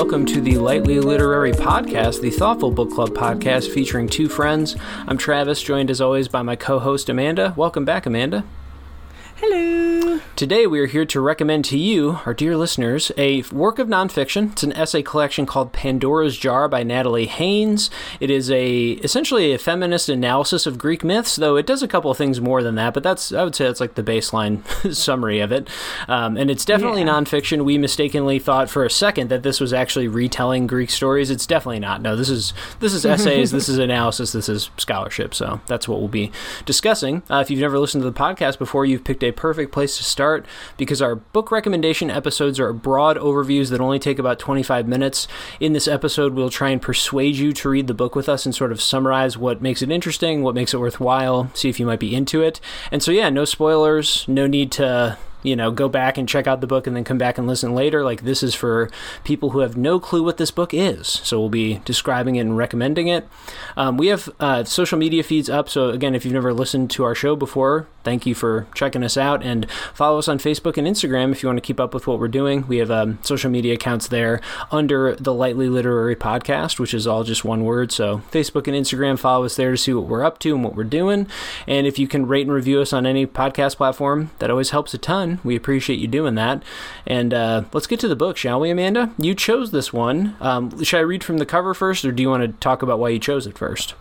welcome to the Lightly Literary Podcast, the thoughtful book club podcast featuring two friends. I'm Travis, joined as always by my co host Amanda. Welcome back, Amanda. Today we are here to recommend to you, our dear listeners, a work of nonfiction. It's an essay collection called Pandora's Jar by Natalie Haynes. It is a essentially a feminist analysis of Greek myths, though it does a couple of things more than that. But that's I would say that's like the baseline summary of it. Um, and it's definitely yeah. nonfiction. We mistakenly thought for a second that this was actually retelling Greek stories. It's definitely not. No, this is this is essays. this is analysis. This is scholarship. So that's what we'll be discussing. Uh, if you've never listened to the podcast before, you've picked a perfect place to start because our book recommendation episodes are broad overviews that only take about 25 minutes. In this episode, we'll try and persuade you to read the book with us and sort of summarize what makes it interesting, what makes it worthwhile, see if you might be into it. And so, yeah, no spoilers, no need to you know, go back and check out the book and then come back and listen later. Like, this is for people who have no clue what this book is. So, we'll be describing it and recommending it. Um, we have uh, social media feeds up. So, again, if you've never listened to our show before, thank you for checking us out and follow us on Facebook and Instagram if you want to keep up with what we're doing. We have um, social media accounts there under the Lightly Literary Podcast, which is all just one word. So, Facebook and Instagram, follow us there to see what we're up to and what we're doing. And if you can rate and review us on any podcast platform, that always helps a ton. We appreciate you doing that. And uh, let's get to the book, shall we, Amanda? You chose this one. Um, should I read from the cover first, or do you want to talk about why you chose it first?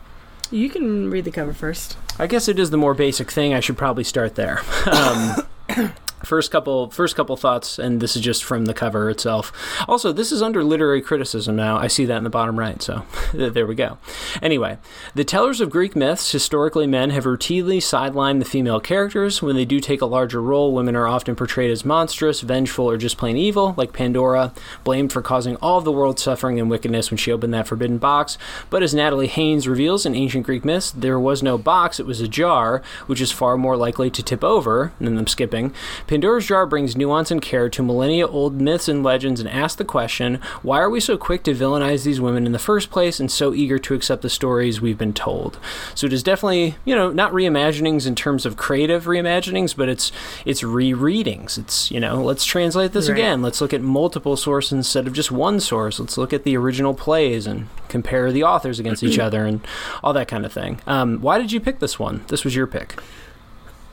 You can read the cover first. I guess it is the more basic thing. I should probably start there. Um, first couple first couple thoughts and this is just from the cover itself. Also this is under literary criticism now. I see that in the bottom right so there we go. Anyway the tellers of greek myths historically men have routinely sidelined the female characters. When they do take a larger role women are often portrayed as monstrous vengeful or just plain evil like pandora blamed for causing all of the world's suffering and wickedness when she opened that forbidden box. But as natalie haynes reveals in ancient greek myths there was no box it was a jar which is far more likely to tip over than them skipping Pandora's Jar brings nuance and care to millennia old myths and legends and asks the question why are we so quick to villainize these women in the first place and so eager to accept the stories we've been told? So it is definitely, you know, not reimaginings in terms of creative reimaginings, but it's it's rereadings. It's, you know, let's translate this right. again. Let's look at multiple sources instead of just one source. Let's look at the original plays and compare the authors against each other and all that kind of thing. Um, why did you pick this one? This was your pick.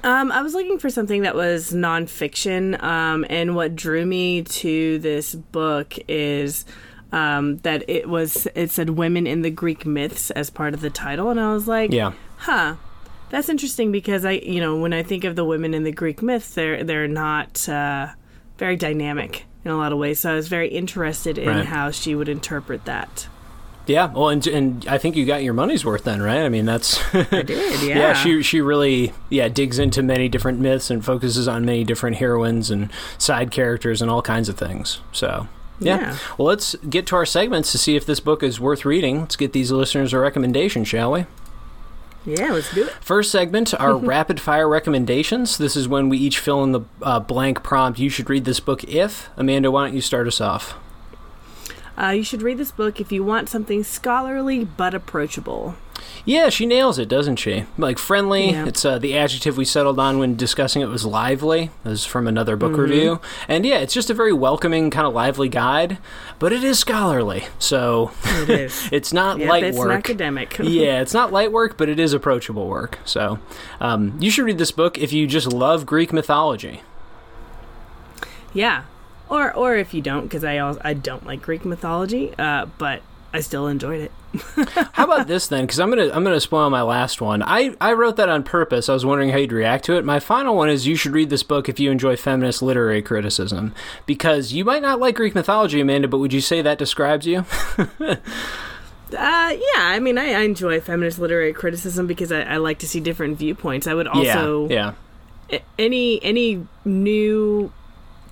Um, I was looking for something that was nonfiction, um, and what drew me to this book is um, that it was it said women in the Greek myths as part of the title, and I was like, yeah, huh, that's interesting because I, you know, when I think of the women in the Greek myths, they're they're not uh, very dynamic in a lot of ways. So I was very interested in right. how she would interpret that. Yeah, well, and, and I think you got your money's worth then, right? I mean, that's I did. Yeah. yeah, she she really yeah digs into many different myths and focuses on many different heroines and side characters and all kinds of things. So yeah. yeah. Well, let's get to our segments to see if this book is worth reading. Let's get these listeners a recommendation, shall we? Yeah, let's do it. First segment, our rapid fire recommendations. This is when we each fill in the uh, blank prompt. You should read this book if. Amanda, why don't you start us off? Uh, you should read this book if you want something scholarly but approachable. Yeah, she nails it, doesn't she? Like friendly. Yeah. It's uh, the adjective we settled on when discussing it was lively. This is from another book mm-hmm. review, and yeah, it's just a very welcoming, kind of lively guide. But it is scholarly, so it is. it's not light it's work. academic. yeah, it's not light work, but it is approachable work. So um, you should read this book if you just love Greek mythology. Yeah, or or if you don't, because I also, I don't like Greek mythology, uh, but I still enjoyed it. how about this then? Because I'm gonna I'm gonna spoil my last one. I I wrote that on purpose. I was wondering how you'd react to it. My final one is you should read this book if you enjoy feminist literary criticism, because you might not like Greek mythology, Amanda, but would you say that describes you? Uh, yeah, I mean, I, I, enjoy feminist literary criticism because I, I, like to see different viewpoints. I would also, yeah, yeah. any any new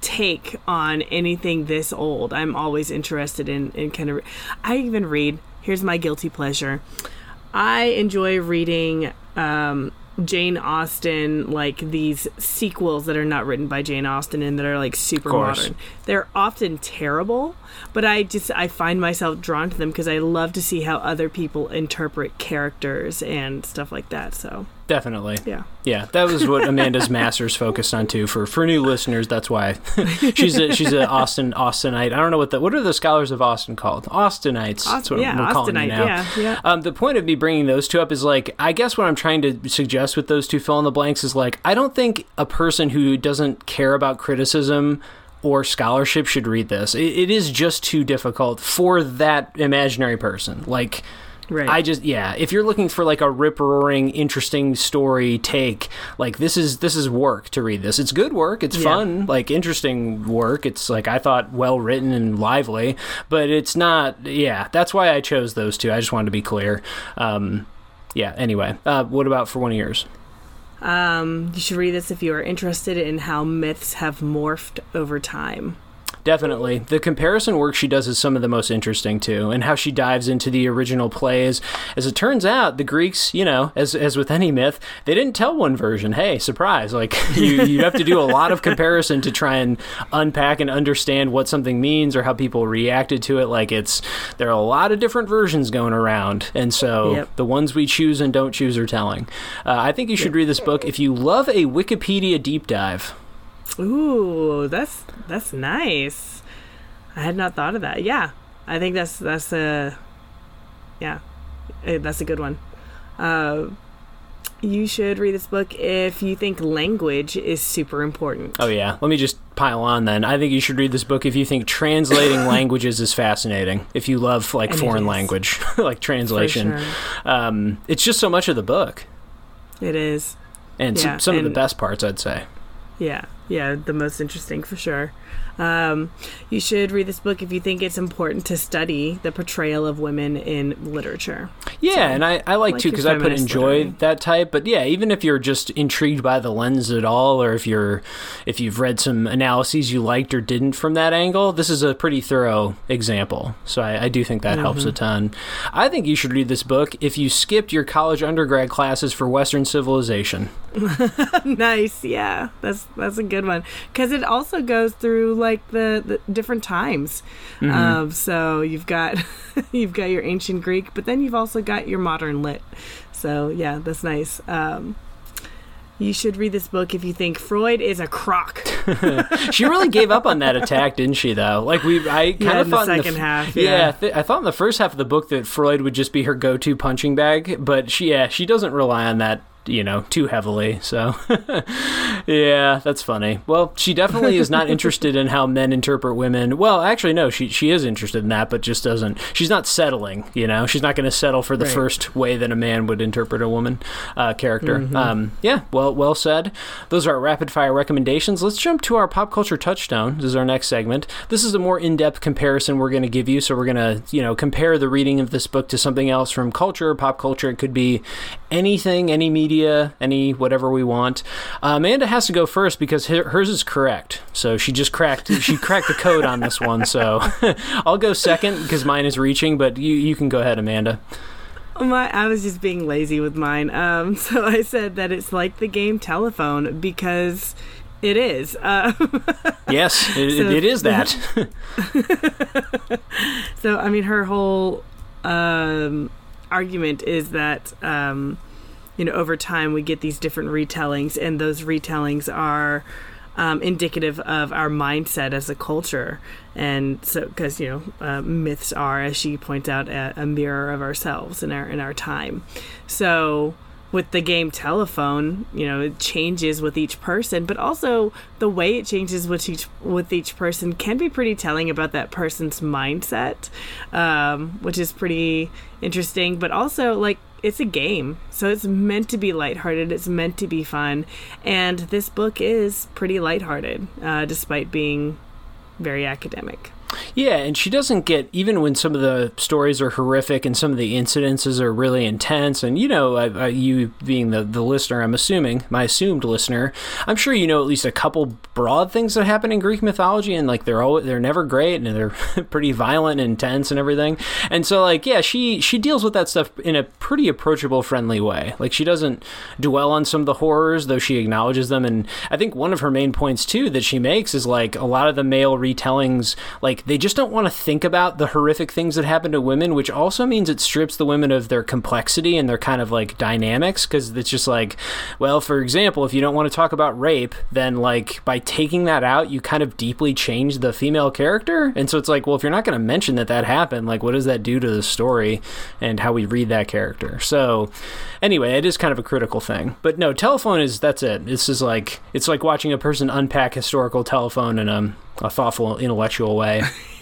take on anything this old. I'm always interested in, in kind of. I even read. Here's my guilty pleasure. I enjoy reading um, Jane Austen, like these sequels that are not written by Jane Austen and that are like super modern. They're often terrible, but I just I find myself drawn to them because I love to see how other people interpret characters and stuff like that. So definitely. Yeah. Yeah, that was what Amanda's masters focused on too. For for new listeners, that's why she's a she's an Austen Austinite. I don't know what the what are the scholars of Austen called? Austinites. That's what yeah, we're calling Austinite. now. Yeah, yeah. Um, the point of me bringing those two up is like, I guess what I'm trying to suggest with those two fill in the blanks is like, I don't think a person who doesn't care about criticism or scholarship should read this. It, it is just too difficult for that imaginary person. Like, Right. I just yeah, if you're looking for like a rip roaring, interesting story take, like this is this is work to read this. It's good work. It's Yeah. fun, like interesting work. It's like I thought well written and lively, but it's not. Yeah, that's why I chose those two. I just wanted to be clear. Um, yeah. Anyway, uh, what about for one of yours? Um, you should read this if you are interested in how myths have morphed over time. Definitely. The comparison work she does is some of the most interesting too, and how she dives into the original plays. As it turns out, the Greeks, you know, as as with any myth, they didn't tell one version. Hey, surprise. Like you you have to do a lot of comparison to try and unpack and understand what something means or how people reacted to it. Like it's there are a lot of different versions going around. And so Yep. the ones we choose and don't choose are telling. Uh, I think you should read this book if you love a Wikipedia deep dive. Ooh, that's that's nice. I had not thought of that. Yeah, I think that's that's a yeah, eh, that's a good one. Uh, you should read this book if you think language is super important. Oh yeah, let me just pile on then. I think you should read this book if you think translating languages is fascinating. If you love like And foreign language, like translation. sure. Um, it's just so much of the book, It is. and Yeah, some, some of the best parts, I'd say. Yeah, yeah, the most interesting for sure. Um, you should read this book if you think it's important to study the portrayal of women in literature. Yeah, So, and I, I like, like too because I put feminist enjoy literary. that type. But yeah, even if you're just intrigued by the lens at all, or if you're if you've read some analyses you liked or didn't from that angle, this is a pretty thorough example. So I, I do think that helps a Mm-hmm. ton. I think you should read this book if you skipped your college undergrad classes for Western civilization. nice, yeah, that's that's a good one because it also goes through like the, the different times. Mm-hmm. Um, so you've got you've got your ancient Greek, but then you've also got your modern lit. So yeah, that's nice. Um, you should read this book if you think Freud is a crock. she really gave up on that attack, didn't she? Though, like we, I kind Yeah, of in the thought in second half, Yeah, yeah. th- I thought in the first half of the book that Freud would just be her go-to punching bag, but she, yeah, she doesn't rely on that, you know, too heavily. So, yeah, that's funny. Well, she definitely is not interested in how men interpret women. Well, actually, no, she she is interested in that, but just doesn't. She's not settling. You know, she's not going to settle for the Right. first way that a man would interpret a woman uh, character. Mm-hmm. Um, yeah, well, well said. Those are our rapid fire recommendations. Let's jump to our pop culture touchdown. This is our next segment. This is a more in depth comparison we're going to give you. So we're going to, you know, compare the reading of this book to something else from culture, pop culture. It could be anything, any media, any whatever we want. Uh, Amanda has to go first because her, hers is correct. So she just cracked she cracked the code on this one. So I'll go second because mine is reaching, but you you can go ahead, Amanda. My, I was just being lazy with mine. Um, so I said that it's like the game telephone because it is. Uh, Yes, it, So- it is that. so I mean, her whole um, argument is that um, you know over time we get these different retellings, and those retellings are um, indicative of our mindset as a culture. And so, because you know, uh, myths are, as she points out, a, a mirror of ourselves in our in our time. So with the game telephone, you know, it changes with each person, but also the way it changes with each with each person can be pretty telling about that person's mindset, um, which is pretty interesting. But also, like, it's a game, so it's meant to be lighthearted. It's meant to be fun, and this book is pretty lighthearted, uh, despite being very academic. Yeah, and she doesn't get even when some of the stories are horrific and some of the incidences are really intense. And you know, uh, uh, you being the the listener, I'm assuming my assumed listener, I'm sure you know at least a couple broad things that happen in Greek mythology, and like they're always they're never great and they're pretty violent and intense and everything. And so like yeah, she she deals with that stuff in a pretty approachable, friendly way. Like she doesn't dwell on some of the horrors, though she acknowledges them. And I think one of her main points too that she makes is like a lot of the male retellings, like they just don't want to think about the horrific things that happen to women, which also means it strips the women of their complexity and their kind of like dynamics because it's just like, well, for example, if you don't want to talk about rape, then like by taking that out, you kind of deeply change the female character. And so it's like, well, if you're not going to mention that that happened, like what does that do to the story and how we read that character? So anyway, it is kind of a critical thing. But no, telephone is that's it. This is like it's like watching a person unpack historical telephone in a, a thoughtful, intellectual way.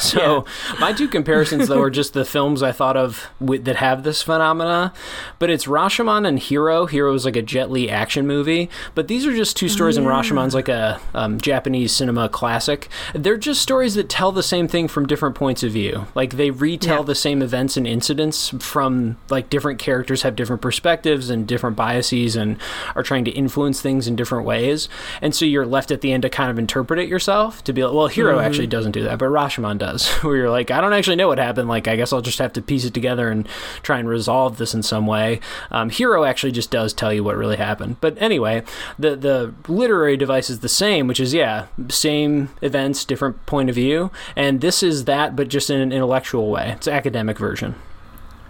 So yeah. my two comparisons though are just the films I thought of with, that have this phenomena, but it's Rashomon and Hero. Hero is like a Jet Li action movie, but these are just two stories, yeah. and Rashomon's like a um, Japanese cinema classic. They're just stories that tell the same thing from different points of view. Like they retell yeah. the same events and incidents from like different characters have different perspectives and different biases and are trying to influence things in different ways, and so you're left at the end to kind of interpret it yourself to be like, well, Hero mm-hmm. actually doesn't do that, but Rashomon does does, where you're like, I don't actually know what happened. Like, I guess I'll just have to piece it together and try and resolve this in some way. Um, Hero actually just does tell you what really happened. But anyway, the the literary device is the same, which is yeah, same events, different point of view, and this is that, but just in an intellectual way. It's academic version.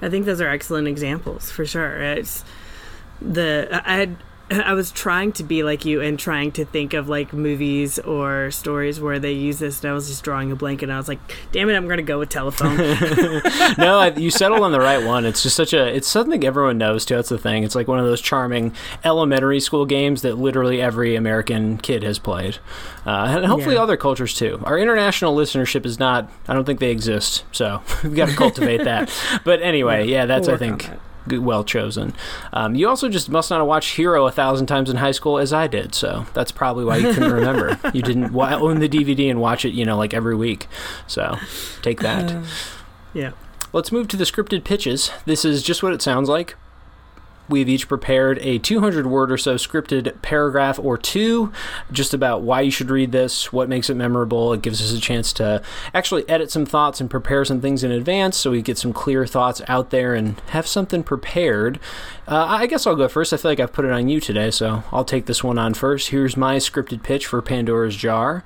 I think those are excellent examples for sure. It's the I I was trying to be like you and trying to think of like movies or stories where they use this, and I was just drawing a blank, and I was like, "Damn it, I'm going to go with telephone." no, I, you settled on the right one. It's just such a, it's something everyone knows too. That's the thing. It's like one of those charming elementary school games that literally every American kid has played, uh, and hopefully yeah. other cultures too. Our international listenership is not. I don't think they exist, so we've got to cultivate that. But anyway, yeah, that's we'll I think well chosen. Um, you also just must not have watched Hero a thousand times in high school as I did, so that's probably why you couldn't remember. you didn't own the DVD and watch it, you know, like every week. So take that. Uh, yeah. Let's move to the scripted pitches. This is just what it sounds like. We've each prepared a 200 word or so scripted paragraph or two just about why you should read this, what makes it memorable. It gives us a chance to actually edit some thoughts and prepare some things in advance so we get some clear thoughts out there and have something prepared. Uh, I guess I'll go first. I feel like I've put it on you today, so I'll take this one on first. Here's my scripted pitch for Pandora's Jar.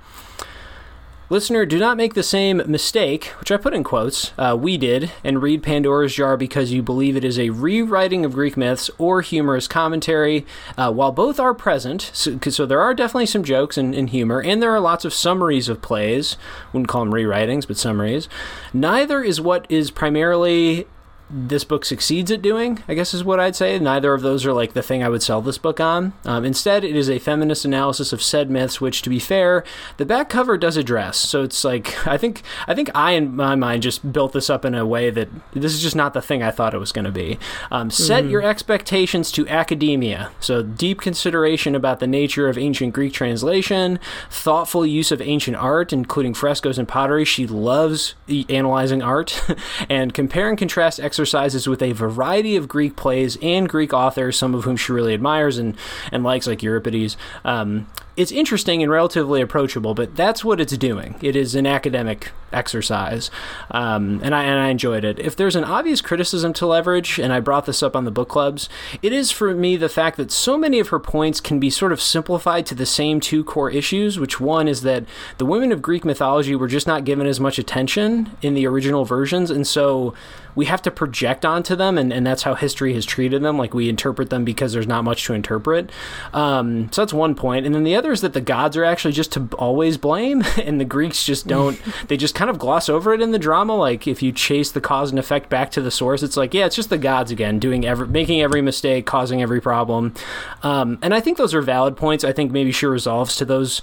Listener, do not make the same mistake, which I put in quotes, uh, we did, and read Pandora's Jar because you believe it is a rewriting of Greek myths or humorous commentary. Uh, while both are present, so, so, there are definitely some jokes and, and, humor, and there are lots of summaries of plays. Wouldn't call them rewritings, but summaries. Neither is what is primarily this book succeeds at doing, I guess is what I'd say. Neither of those are like the thing I would sell this book on. Um, instead, it is a feminist analysis of said myths, which, to be fair, the back cover does address. So it's like I think I think I, in my mind, just built this up in a way that this is just not the thing I thought it was going to be. Um, set mm-hmm. your expectations to academia. So deep consideration about the nature of ancient Greek translation, thoughtful use of ancient art, including frescoes and pottery. She loves analyzing art, and compare and contrast exercises with a variety of Greek plays and Greek authors, some of whom she really admires and, and likes, like Euripides. Um, it's interesting and relatively approachable, but that's what it's doing. It is an academic exercise, um, and I and I enjoyed it. If there's an obvious criticism to leverage, and I brought this up on the book clubs, it is for me the fact that so many of her points can be sort of simplified to the same two core issues. Which one is that the women of Greek mythology were just not given as much attention in the original versions, and so we have to project onto them, and, and that's how history has treated them. Like we interpret them because there's not much to interpret. Um, so that's one point, and then the other is that the gods are actually just to always blame, and the Greeks just don't. they just kind of gloss over it in the drama. Like if you chase the cause and effect back to the source, it's like yeah, it's just the gods again doing every, making every mistake, causing every problem. Um, and I think those are valid points. I think maybe she resolves to those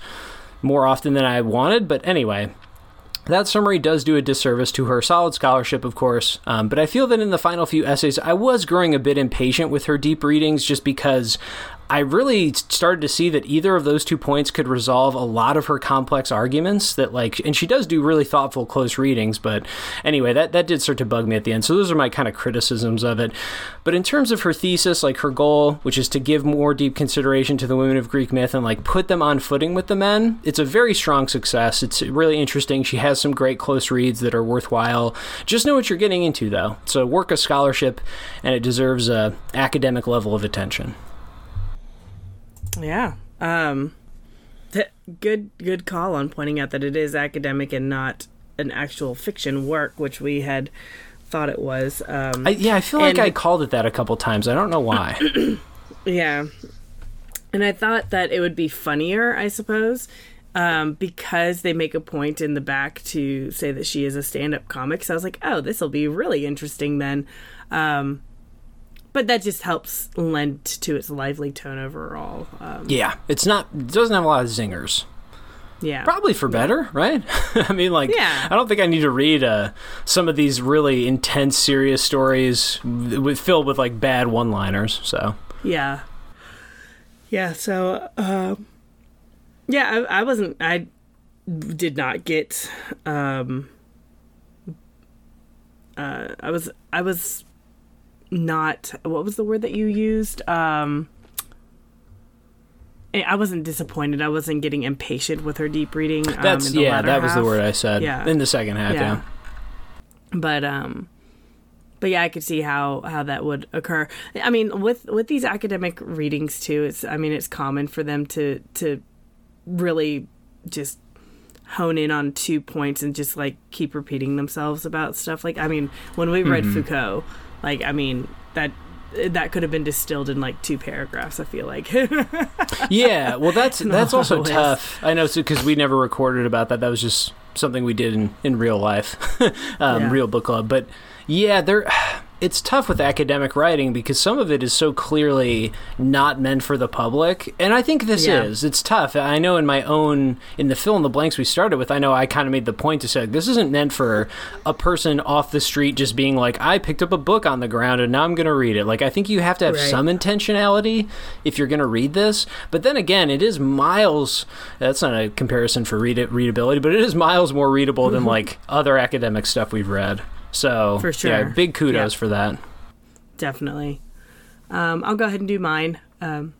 more often than I wanted, but anyway. That summary does do a disservice to her solid scholarship, of course, um, but I feel that in the final few essays, I was growing a bit impatient with her deep readings just because I really started to see that either of those two points could resolve a lot of her complex arguments. That like, and she does do really thoughtful close readings. But anyway, that that did start to bug me at the end. So those are my kind of criticisms of it. But in terms of her thesis, like her goal, which is to give more deep consideration to the women of Greek myth and like put them on footing with the men, it's a very strong success. It's really interesting. She has some great close reads that are worthwhile. Just know what you're getting into, though. It's a work of scholarship, and it deserves a academic level of attention. Yeah. Um, th- good good call on pointing out that it is academic and not an actual fiction work, which we had thought it was. Um, I, yeah, I feel like I called it that a couple times. I don't know why. yeah. And I thought that it would be funnier, I suppose, um, because they make a point in the back to say that she is a stand up comic. So I was like, oh, this will be really interesting then. Um, but that just helps lend to its lively tone overall. Um, yeah, it's not. It doesn't have a lot of zingers. Yeah, probably for better, right? I mean, like, yeah. I don't think I need to read uh, some of these really intense, serious stories with filled with like bad one-liners. So yeah, yeah. So uh, yeah, I, I, wasn't. I did not get. Um, uh, I was. I was not what was the word that you used um I wasn't disappointed. I wasn't getting impatient with her deep reading. Um, That's yeah, that half. was the word I said. Yeah. in the second half. Yeah. yeah. but um, but yeah, I could see how how that would occur. I mean, with with these academic readings too, it's I mean, it's common for them to to really just hone in on two points and just like keep repeating themselves about stuff. Like, I mean, when we read mm-hmm. Foucault like, I mean, that that could have been distilled in like two paragraphs. I feel like. yeah, well, that's that's also tough. I know because we never recorded about that. That was just something we did in in real life, um, yeah. real book club. But yeah, there it's tough with academic writing because some of it is so clearly not meant for the public and i think this yeah. is. It's tough. I know in my own in the fill in the blanks we started with i know i kind of made the point to say like, this isn't meant for a person off the street just being like i picked up a book on the ground and now i'm going to read it. Like i think you have to have right. some intentionality if you're going to read this. But then again it is miles that's not a comparison for read readability but it is miles more readable than mm-hmm. like other academic stuff we've read so for sure, yeah, big kudos for that. Definitely. Um, I'll go ahead and do mine. Um,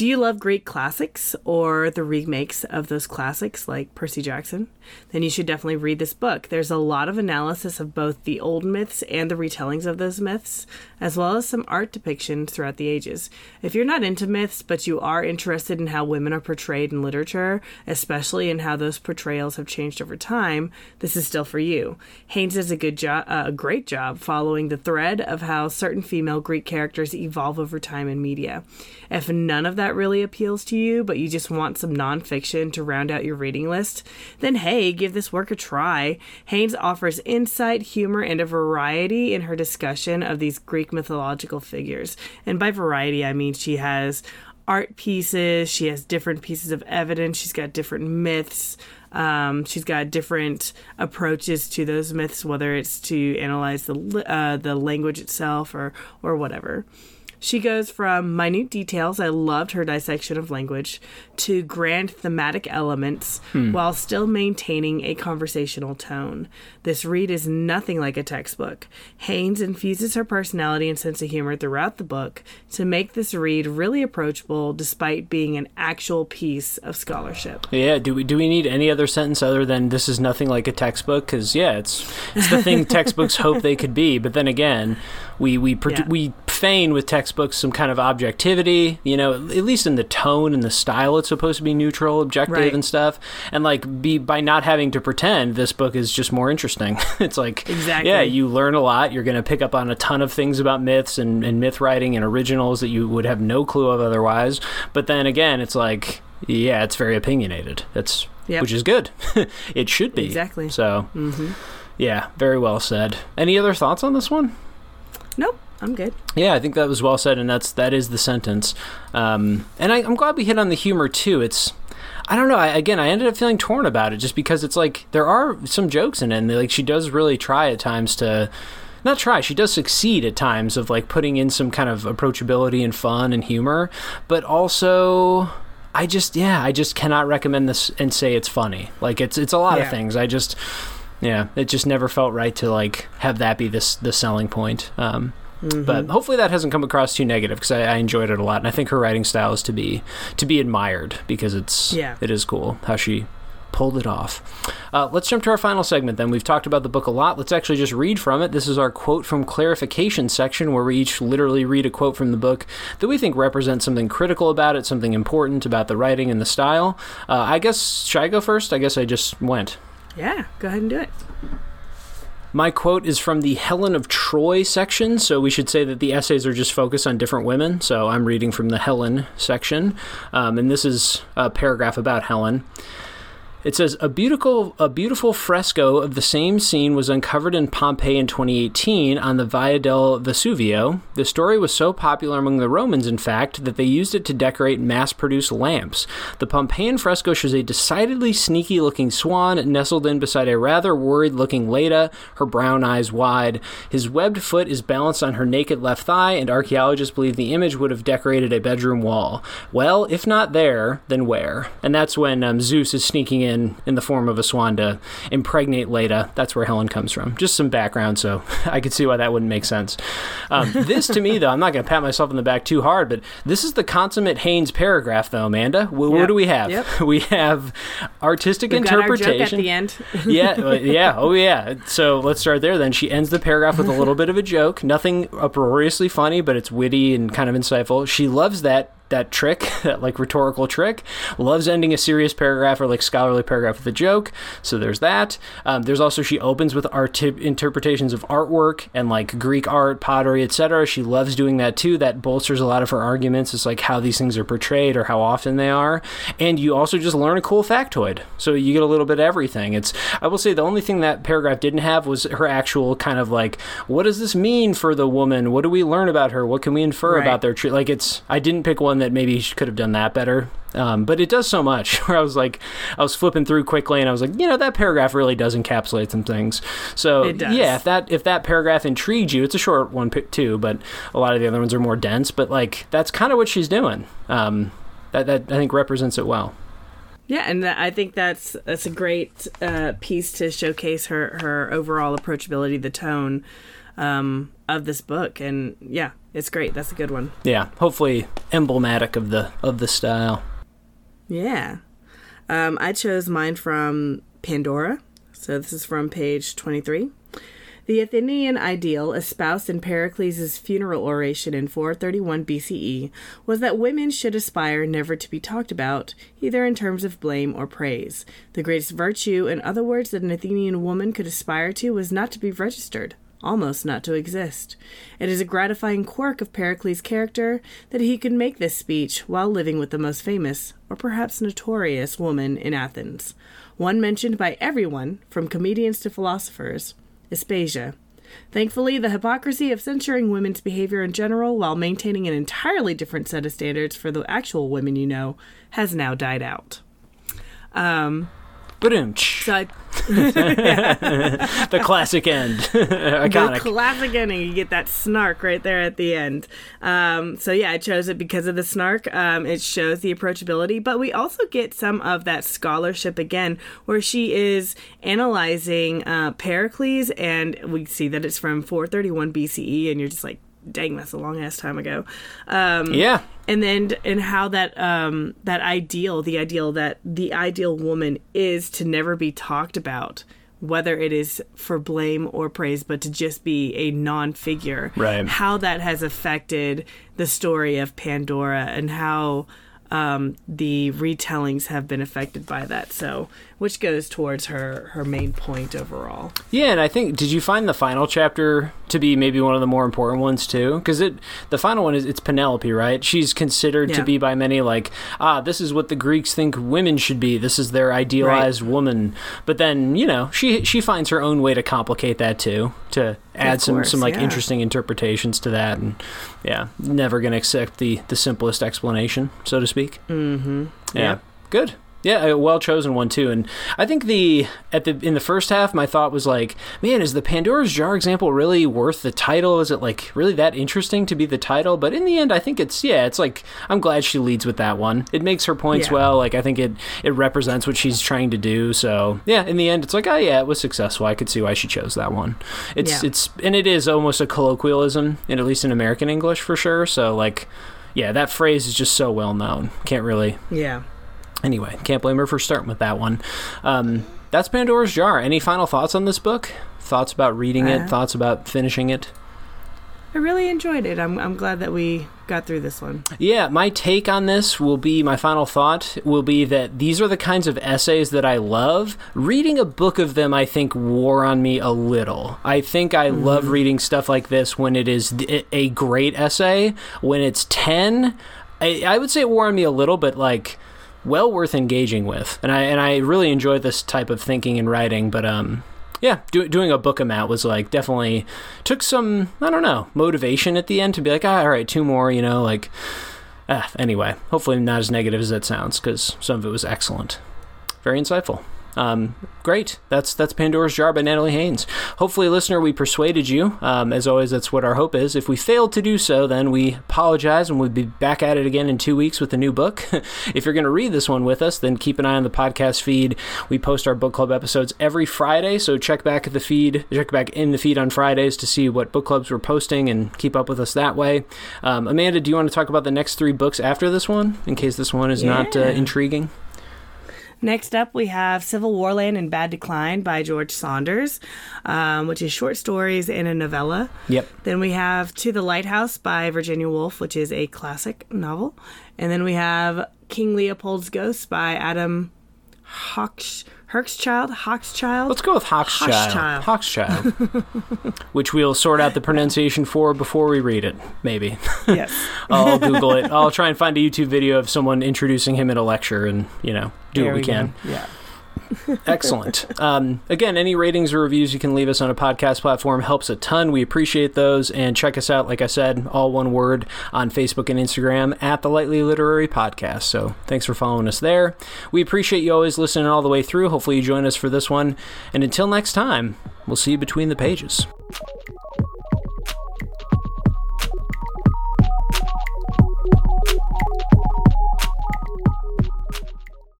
do you love Greek classics or the remakes of those classics like Percy Jackson? Then you should definitely read this book. There's a lot of analysis of both the old myths and the retellings of those myths, as well as some art depictions throughout the ages. If you're not into myths, but you are interested in how women are portrayed in literature, especially in how those portrayals have changed over time, this is still for you. Haynes does a good job, uh, a great job following the thread of how certain female Greek characters evolve over time in media. If none of that really appeals to you, but you just want some nonfiction to round out your reading list, then hey, give this work a try. Haynes offers insight, humor, and a variety in her discussion of these Greek mythological figures. And by variety, I mean she has art pieces, she has different pieces of evidence, she's got different myths. Um, she's got different approaches to those myths, whether it's to analyze the uh, the language itself or or whatever. She goes from minute details, I loved her dissection of language, to grand thematic elements hmm. while still maintaining a conversational tone. This read is nothing like a textbook. Haynes infuses her personality and sense of humor throughout the book to make this read really approachable despite being an actual piece of scholarship. Yeah, do we do we need any other sentence other than this is nothing like a textbook cuz yeah, it's it's the thing textbooks hope they could be, but then again, we we yeah. we feign with textbooks some kind of objectivity, you know, at least in the tone and the style it's supposed to be neutral, objective right. and stuff. And like be by not having to pretend this book is just more interesting. it's like exactly. yeah, you learn a lot, you're gonna pick up on a ton of things about myths and, and myth writing and originals that you would have no clue of otherwise. But then again it's like yeah, it's very opinionated. That's yep. which is good. it should be. Exactly. So mm-hmm. yeah, very well said. Any other thoughts on this one? Nope. I'm good. Yeah, I think that was well said, and that's that is the sentence. Um, and I, am glad we hit on the humor too. It's I don't know. I, again, I ended up feeling torn about it just because it's like there are some jokes in it, and like she does really try at times to not try. She does succeed at times of like putting in some kind of approachability and fun and humor, but also I just yeah, I just cannot recommend this and say it's funny. Like it's it's a lot Yeah. of things. I just yeah, it just never felt right to like have that be this the selling point. Um, But hopefully that hasn't come across too negative because I, I enjoyed it a lot, and I think her writing style is to be to be admired because it's Yeah. it is cool how she pulled it off. Uh, let's jump to our final segment then. We've talked about the book a lot. Let's actually just read from it. This is our quote from clarification section where we each literally read a quote from the book that we think represents something critical about it, something important about the writing and the style. Uh, I guess, should I go first? I guess I just went. Yeah, go ahead and do it. My quote is from the Helen of Troy section, so we should say that the essays are just focused on different women. So I'm reading from the Helen section, um, and this is a paragraph about Helen. It says a beautiful a beautiful fresco of the same scene was uncovered in Pompeii in 2018 on the Via del Vesuvio. The story was so popular among the Romans, in fact, that they used it to decorate mass-produced lamps. The Pompeian fresco shows a decidedly sneaky-looking swan nestled in beside a rather worried-looking Leda, her brown eyes wide. His webbed foot is balanced on her naked left thigh, and archaeologists believe the image would have decorated a bedroom wall. Well, if not there, then where? And that's when um, Zeus is sneaking in in the form of a swan to impregnate Leda. That's where Helen comes from. Just some background, so I could see why that wouldn't make sense. Um, this, to me, though, I'm not going to pat myself on the back too hard, but this is the consummate Haynes paragraph, though, Amanda. Wh- What do we have? Yep. We have artistic We've got our joke interpretation at the end. yeah, uh, yeah, oh yeah. So let's start there. Then she ends the paragraph with a little bit of a joke. Nothing uproariously funny, but it's witty and kind of insightful. She loves that that trick, that like rhetorical trick. Loves ending a serious paragraph or like scholarly paragraph with a joke. So there's that. Um, there's also she opens with art interpretations of artwork and like Greek art, pottery, etc. She loves doing that too. That bolsters a lot of her arguments. It's like how these things are portrayed or how often they are. And you also just learn a cool factoid. So you get a little bit of everything. It's I will say the only thing that paragraph didn't have was her actual kind of like what does this mean for the woman? What do we learn about her? What can we infer Right. about their treat? Like it's I didn't pick one that maybe she could have done that better. Um, but it does so much where I was like, I was flipping through quickly and I was like, you know, that paragraph really does encapsulate some things. So It does. yeah, if that if that paragraph intrigued you, it's a short one too, but a lot of the other ones are more dense. But like that's kind of what she's doing. Um, that that I think represents it well. Yeah, and that, I think that's that's a great uh, piece to showcase her her overall approachability, the tone um, of this book, and yeah, it's great. That's a good one. Yeah, hopefully emblematic of the of the style. Yeah, um, I chose mine from Pandora. So this is from page twenty three. The Athenian ideal espoused in Pericles' funeral oration in 431 BCE was that women should aspire never to be talked about, either in terms of blame or praise. The greatest virtue, in other words, that an Athenian woman could aspire to was not to be registered, almost not to exist. It is a gratifying quirk of Pericles' character that he could make this speech while living with the most famous, or perhaps notorious, woman in Athens. One mentioned by everyone, from comedians to philosophers. Aspasia. Thankfully, the hypocrisy of censuring women's behavior in general while maintaining an entirely different set of standards for the actual women you know has now died out. Um, Boom. so I, The classic end. the classic ending, you get that snark right there at the end. Um, so yeah, I chose it because of the snark. Um, it shows the approachability, but we also get some of that scholarship again, where she is analyzing uh, Pericles, and we see that it's from 431 BCE, and you're just like, dang, that's a long ass time ago. Um, yeah. and then and how that um that ideal the ideal that the ideal woman is to never be talked about whether it is for blame or praise but to just be a non-figure Right. how that has affected the story of pandora and how um, the retellings have been affected by that so which goes towards her her main point overall Yeah, and I think did you find the final chapter to be maybe one of the more important ones too? Because it the final one is it's Penelope, right? She's considered to be by many like ah, this is what the Greeks think women should be. This is their idealized woman. But then you know she she finds her own way to complicate that too to add some course, some like yeah. interesting interpretations to that, and yeah, never gonna accept the the simplest explanation, so to speak. mm-hmm Yeah, good. Yeah, a well chosen one too. And I think the at the in the first half, my thought was like, man, is the Pandora's Jar example really worth the title? Is it like really that interesting to be the title? But in the end, I think it's yeah, it's like I'm glad she leads with that one. It makes her points Yeah. well. Like I think it it represents what she's trying to do. So yeah, in the end, it's like oh yeah, it was successful. I could see why she chose that one. It's Yeah. it's and it is almost a colloquialism, in at least in American English for sure. So like. Yeah, that phrase is just so well known. Can't really Yeah. Anyway, can't blame her for starting with that one. Um, that's Pandora's Jar. Any final thoughts on this book? Thoughts about reading Uh, it? Thoughts about finishing it? I really enjoyed it. I'm, I'm glad that we got through this one. Yeah, my take on this will be my final thought will be that these are the kinds of essays that I love. Reading a book of them, I think, wore on me a little. I think I love reading stuff like this when it is a great essay. When it's 10, I, I would say it wore on me a little, but like well worth engaging with. And I and I really enjoy this type of thinking and writing, but um yeah, do, doing a book amount was like definitely took some I don't know motivation at the end to be like, ah, all right, two more, you know, like. Ah, anyway, hopefully not as negative as that sounds because some of it was excellent, very insightful. Um, great. That's that's Pandora's Jar by Natalie Haynes. Hopefully, listener, we persuaded you. Um, as always, that's what our hope is. If we failed to do so, then we apologize, and we'll be back at it again in two weeks with a new book. if you're going to read this one with us, then keep an eye on the podcast feed. We post our book club episodes every Friday, so check back at the feed, check back in the feed on Fridays to see what book clubs we're posting and keep up with us that way. Um, Amanda, do you want to talk about the next three books after this one, in case this one is not uh, intriguing? Next up, we have Civil War Land in Bad Decline by George Saunders, um, which is short stories and a novella. Yep. Then we have To the Lighthouse by Virginia Woolf, which is a classic novel. And then we have King Leopold's Ghost by Adam Hawks, Herxchild. Hawkschild. Let's go with Hawkschild. Hawkschild. Hawkschild. Which we'll sort out the pronunciation for before we read it, maybe. yes. I'll Google it. I'll try and find a YouTube video of someone introducing him at a lecture and, you know, do There what we, go. can. Yeah. Excellent. Um, again, any ratings or reviews you can leave us on a podcast platform helps a ton. We appreciate those. And check us out, like I said, all one word on Facebook and Instagram at the Lightly Literary Podcast. So thanks for following us there. We appreciate you always listening all the way through. Hopefully, you join us for this one. And until next time, we'll see you between the pages.